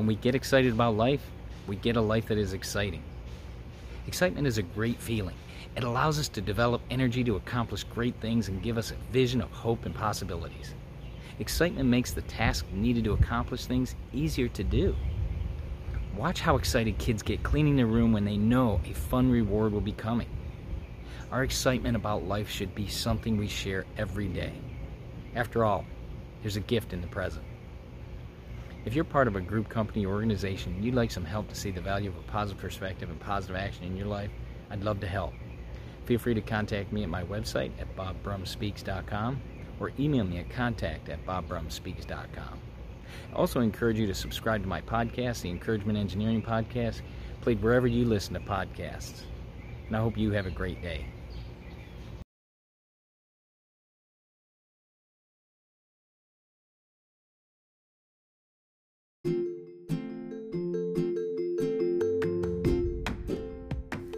When we get excited about life, we get a life that is exciting. Excitement is a great feeling. It allows us to develop energy to accomplish great things and give us a vision of hope and possibilities. Excitement makes the task needed to accomplish things easier to do. Watch how excited kids get cleaning their room when they know a fun reward will be coming. Our excitement about life should be something we share every day. After all, there's a gift in the present. If you're part of a group, company, or organization and you'd like some help to see the value of a positive perspective and positive action in your life, I'd love to help. Feel free to contact me at my website at bobbrumspeaks.com or email me at contact at bobbrumspeaks.com. I also encourage you to subscribe to my podcast, the Encouragement Engineering Podcast, played wherever you listen to podcasts. And I hope you have a great day.